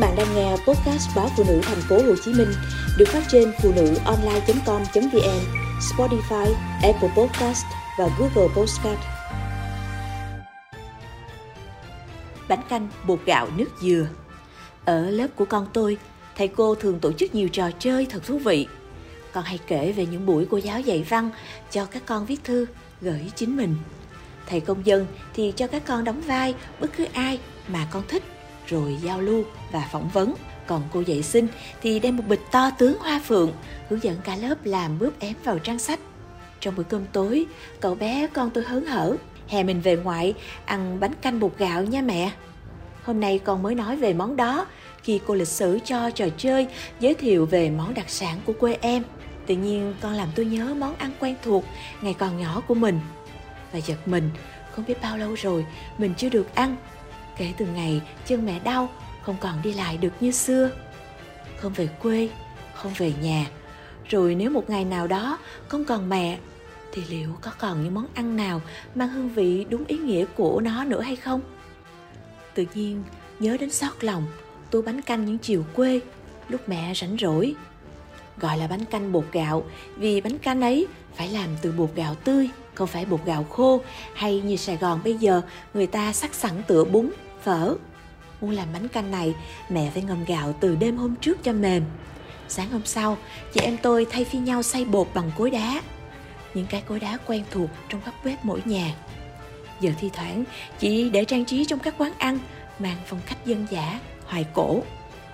bạn đang nghe podcast báo phụ nữ thành phố Hồ Chí Minh được phát trên phụ nữ online.com.vn, Spotify, Apple Podcast và Google Podcast. Bánh canh bột gạo nước dừa. Ở lớp của con tôi, thầy cô thường tổ chức nhiều trò chơi thật thú vị. Con hay kể về những buổi cô giáo dạy văn cho các con viết thư gửi chính mình. Thầy công dân thì cho các con đóng vai bất cứ ai mà con thích rồi giao lưu và phỏng vấn. Còn cô dạy sinh thì đem một bịch to tướng hoa phượng, hướng dẫn cả lớp làm bướp ém vào trang sách. Trong bữa cơm tối, cậu bé con tôi hớn hở. Hè mình về ngoại, ăn bánh canh bột gạo nha mẹ. Hôm nay con mới nói về món đó khi cô lịch sử cho trò chơi giới thiệu về món đặc sản của quê em. Tự nhiên con làm tôi nhớ món ăn quen thuộc ngày còn nhỏ của mình. Và giật mình, không biết bao lâu rồi mình chưa được ăn Kể từ ngày chân mẹ đau, không còn đi lại được như xưa. Không về quê, không về nhà. Rồi nếu một ngày nào đó không còn mẹ, thì liệu có còn những món ăn nào mang hương vị đúng ý nghĩa của nó nữa hay không? Tự nhiên nhớ đến xót lòng, tô bánh canh những chiều quê, lúc mẹ rảnh rỗi. Gọi là bánh canh bột gạo vì bánh canh ấy phải làm từ bột gạo tươi, không phải bột gạo khô hay như Sài Gòn bây giờ người ta sắc sẵn tựa bún phở. Muốn làm bánh canh này, mẹ phải ngâm gạo từ đêm hôm trước cho mềm. Sáng hôm sau, chị em tôi thay phiên nhau xay bột bằng cối đá. Những cái cối đá quen thuộc trong các bếp mỗi nhà. Giờ thi thoảng, chị để trang trí trong các quán ăn, mang phong cách dân dã, hoài cổ.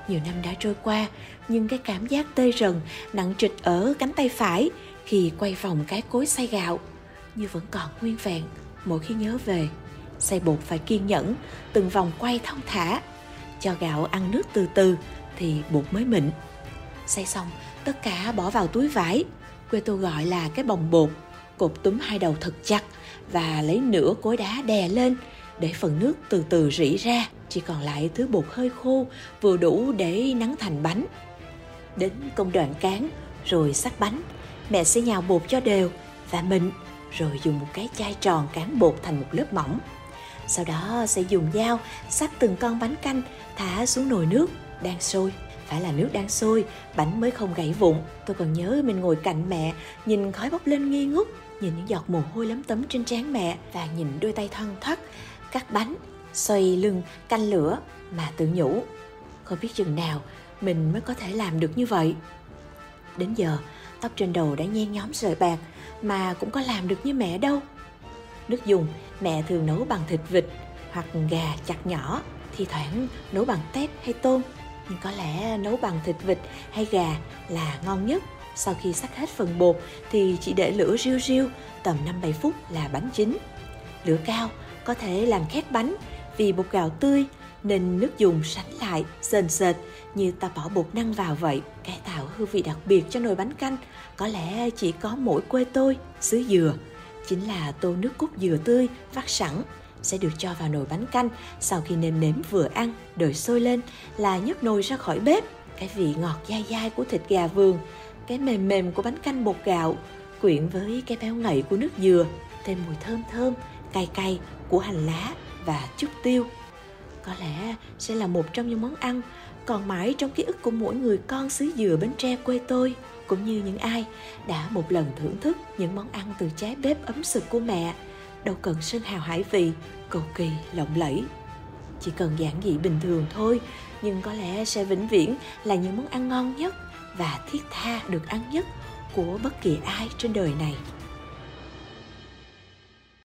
Nhiều năm đã trôi qua, nhưng cái cảm giác tê rần, nặng trịch ở cánh tay phải khi quay vòng cái cối xay gạo như vẫn còn nguyên vẹn mỗi khi nhớ về xay bột phải kiên nhẫn, từng vòng quay thong thả. Cho gạo ăn nước từ từ thì bột mới mịn. Xay xong, tất cả bỏ vào túi vải. Quê tôi gọi là cái bồng bột, cột túm hai đầu thật chặt và lấy nửa cối đá đè lên để phần nước từ từ rỉ ra. Chỉ còn lại thứ bột hơi khô vừa đủ để nắng thành bánh. Đến công đoạn cán, rồi sắc bánh. Mẹ sẽ nhào bột cho đều và mịn, rồi dùng một cái chai tròn cán bột thành một lớp mỏng sau đó sẽ dùng dao sắc từng con bánh canh thả xuống nồi nước đang sôi. Phải là nước đang sôi, bánh mới không gãy vụn. Tôi còn nhớ mình ngồi cạnh mẹ, nhìn khói bốc lên nghi ngút, nhìn những giọt mồ hôi lấm tấm trên trán mẹ và nhìn đôi tay thoăn thoắt, cắt bánh, xoay lưng, canh lửa mà tự nhủ. Không biết chừng nào mình mới có thể làm được như vậy. Đến giờ, tóc trên đầu đã nhen nhóm sợi bạc mà cũng có làm được như mẹ đâu nước dùng, mẹ thường nấu bằng thịt vịt hoặc gà chặt nhỏ, thi thoảng nấu bằng tép hay tôm. Nhưng có lẽ nấu bằng thịt vịt hay gà là ngon nhất. Sau khi sắc hết phần bột thì chỉ để lửa riu riu tầm 5-7 phút là bánh chín. Lửa cao, có thể làm khét bánh vì bột gạo tươi nên nước dùng sánh lại, sền sệt như ta bỏ bột năng vào vậy. Cải tạo hương vị đặc biệt cho nồi bánh canh, có lẽ chỉ có mỗi quê tôi, xứ dừa chính là tô nước cốt dừa tươi vắt sẵn, sẽ được cho vào nồi bánh canh sau khi nêm nếm vừa ăn, đợi sôi lên, là nhấc nồi ra khỏi bếp. Cái vị ngọt dai dai của thịt gà vườn, cái mềm mềm của bánh canh bột gạo, quyện với cái béo ngậy của nước dừa, thêm mùi thơm thơm, cay cay của hành lá và chút tiêu. Có lẽ sẽ là một trong những món ăn còn mãi trong ký ức của mỗi người con xứ dừa Bến Tre quê tôi, cũng như những ai đã một lần thưởng thức những món ăn từ trái bếp ấm sực của mẹ, đâu cần sơn hào hải vị, cầu kỳ, lộng lẫy. Chỉ cần giản dị bình thường thôi, nhưng có lẽ sẽ vĩnh viễn là những món ăn ngon nhất và thiết tha được ăn nhất của bất kỳ ai trên đời này.